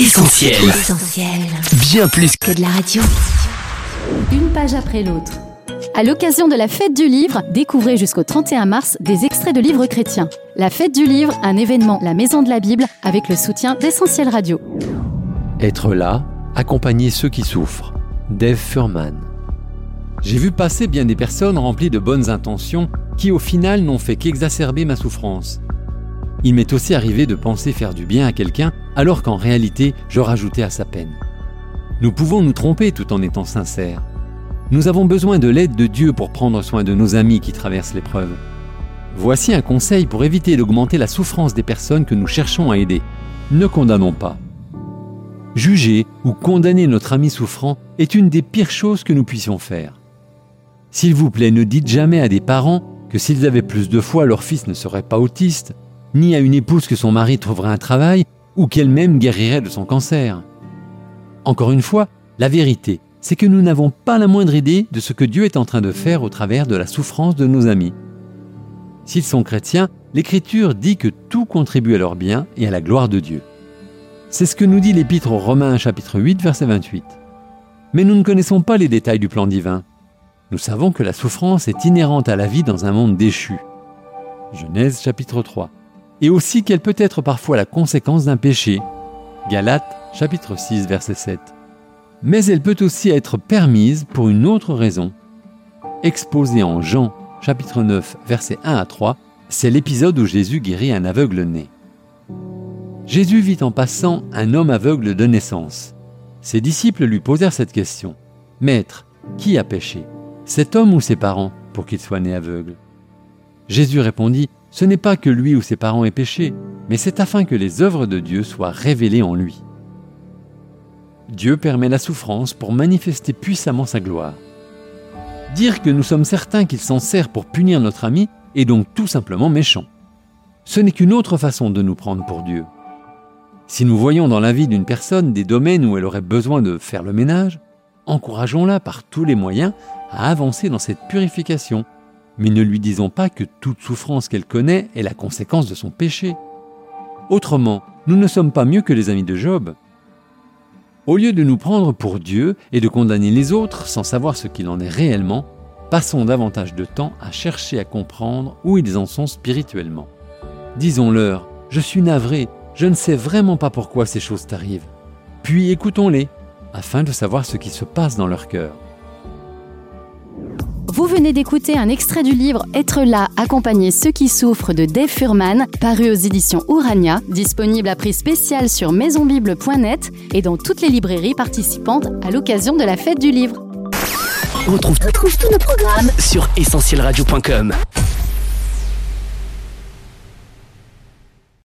Essentiel. Essentiel. Bien plus que Que de la radio. Une page après l'autre. À l'occasion de la fête du livre, découvrez jusqu'au 31 mars des extraits de livres chrétiens. La fête du livre, un événement La Maison de la Bible avec le soutien d'Essentiel Radio. Être là, accompagner ceux qui souffrent. Dave Furman. J'ai vu passer bien des personnes remplies de bonnes intentions qui au final n'ont fait qu'exacerber ma souffrance. Il m'est aussi arrivé de penser faire du bien à quelqu'un alors qu'en réalité je rajoutais à sa peine. Nous pouvons nous tromper tout en étant sincères. Nous avons besoin de l'aide de Dieu pour prendre soin de nos amis qui traversent l'épreuve. Voici un conseil pour éviter d'augmenter la souffrance des personnes que nous cherchons à aider. Ne condamnons pas. Juger ou condamner notre ami souffrant est une des pires choses que nous puissions faire. S'il vous plaît, ne dites jamais à des parents que s'ils avaient plus de foi, leur fils ne serait pas autiste, ni à une épouse que son mari trouverait un travail ou qu'elle-même guérirait de son cancer. Encore une fois, la vérité, c'est que nous n'avons pas la moindre idée de ce que Dieu est en train de faire au travers de la souffrance de nos amis. S'ils sont chrétiens, l'Écriture dit que tout contribue à leur bien et à la gloire de Dieu. C'est ce que nous dit l'Épître aux Romains chapitre 8 verset 28. Mais nous ne connaissons pas les détails du plan divin. Nous savons que la souffrance est inhérente à la vie dans un monde déchu. Genèse chapitre 3. Et aussi qu'elle peut être parfois la conséquence d'un péché. Galates chapitre 6 verset 7. Mais elle peut aussi être permise pour une autre raison. Exposée en Jean chapitre 9 verset 1 à 3, c'est l'épisode où Jésus guérit un aveugle né. Jésus vit en passant un homme aveugle de naissance. Ses disciples lui posèrent cette question. Maître, qui a péché? Cet homme ou ses parents pour qu'il soit né aveugle? Jésus répondit, Ce n'est pas que lui ou ses parents aient péché, mais c'est afin que les œuvres de Dieu soient révélées en lui. Dieu permet la souffrance pour manifester puissamment sa gloire. Dire que nous sommes certains qu'il s'en sert pour punir notre ami est donc tout simplement méchant. Ce n'est qu'une autre façon de nous prendre pour Dieu. Si nous voyons dans la vie d'une personne des domaines où elle aurait besoin de faire le ménage, encourageons-la par tous les moyens à avancer dans cette purification, mais ne lui disons pas que toute souffrance qu'elle connaît est la conséquence de son péché. Autrement, nous ne sommes pas mieux que les amis de Job. Au lieu de nous prendre pour Dieu et de condamner les autres sans savoir ce qu'il en est réellement, passons davantage de temps à chercher à comprendre où ils en sont spirituellement. Disons-leur, je suis navré, je ne sais vraiment pas pourquoi ces choses t'arrivent. Puis écoutons-les, afin de savoir ce qui se passe dans leur cœur. Vous venez d'écouter un extrait du livre Être là, accompagner ceux qui souffrent de Dave Furman, paru aux éditions Urania, disponible à prix spécial sur maisonbible.net et dans toutes les librairies participantes à l'occasion de la fête du livre. On retrouve, tous nos programmes sur essentielradio.com.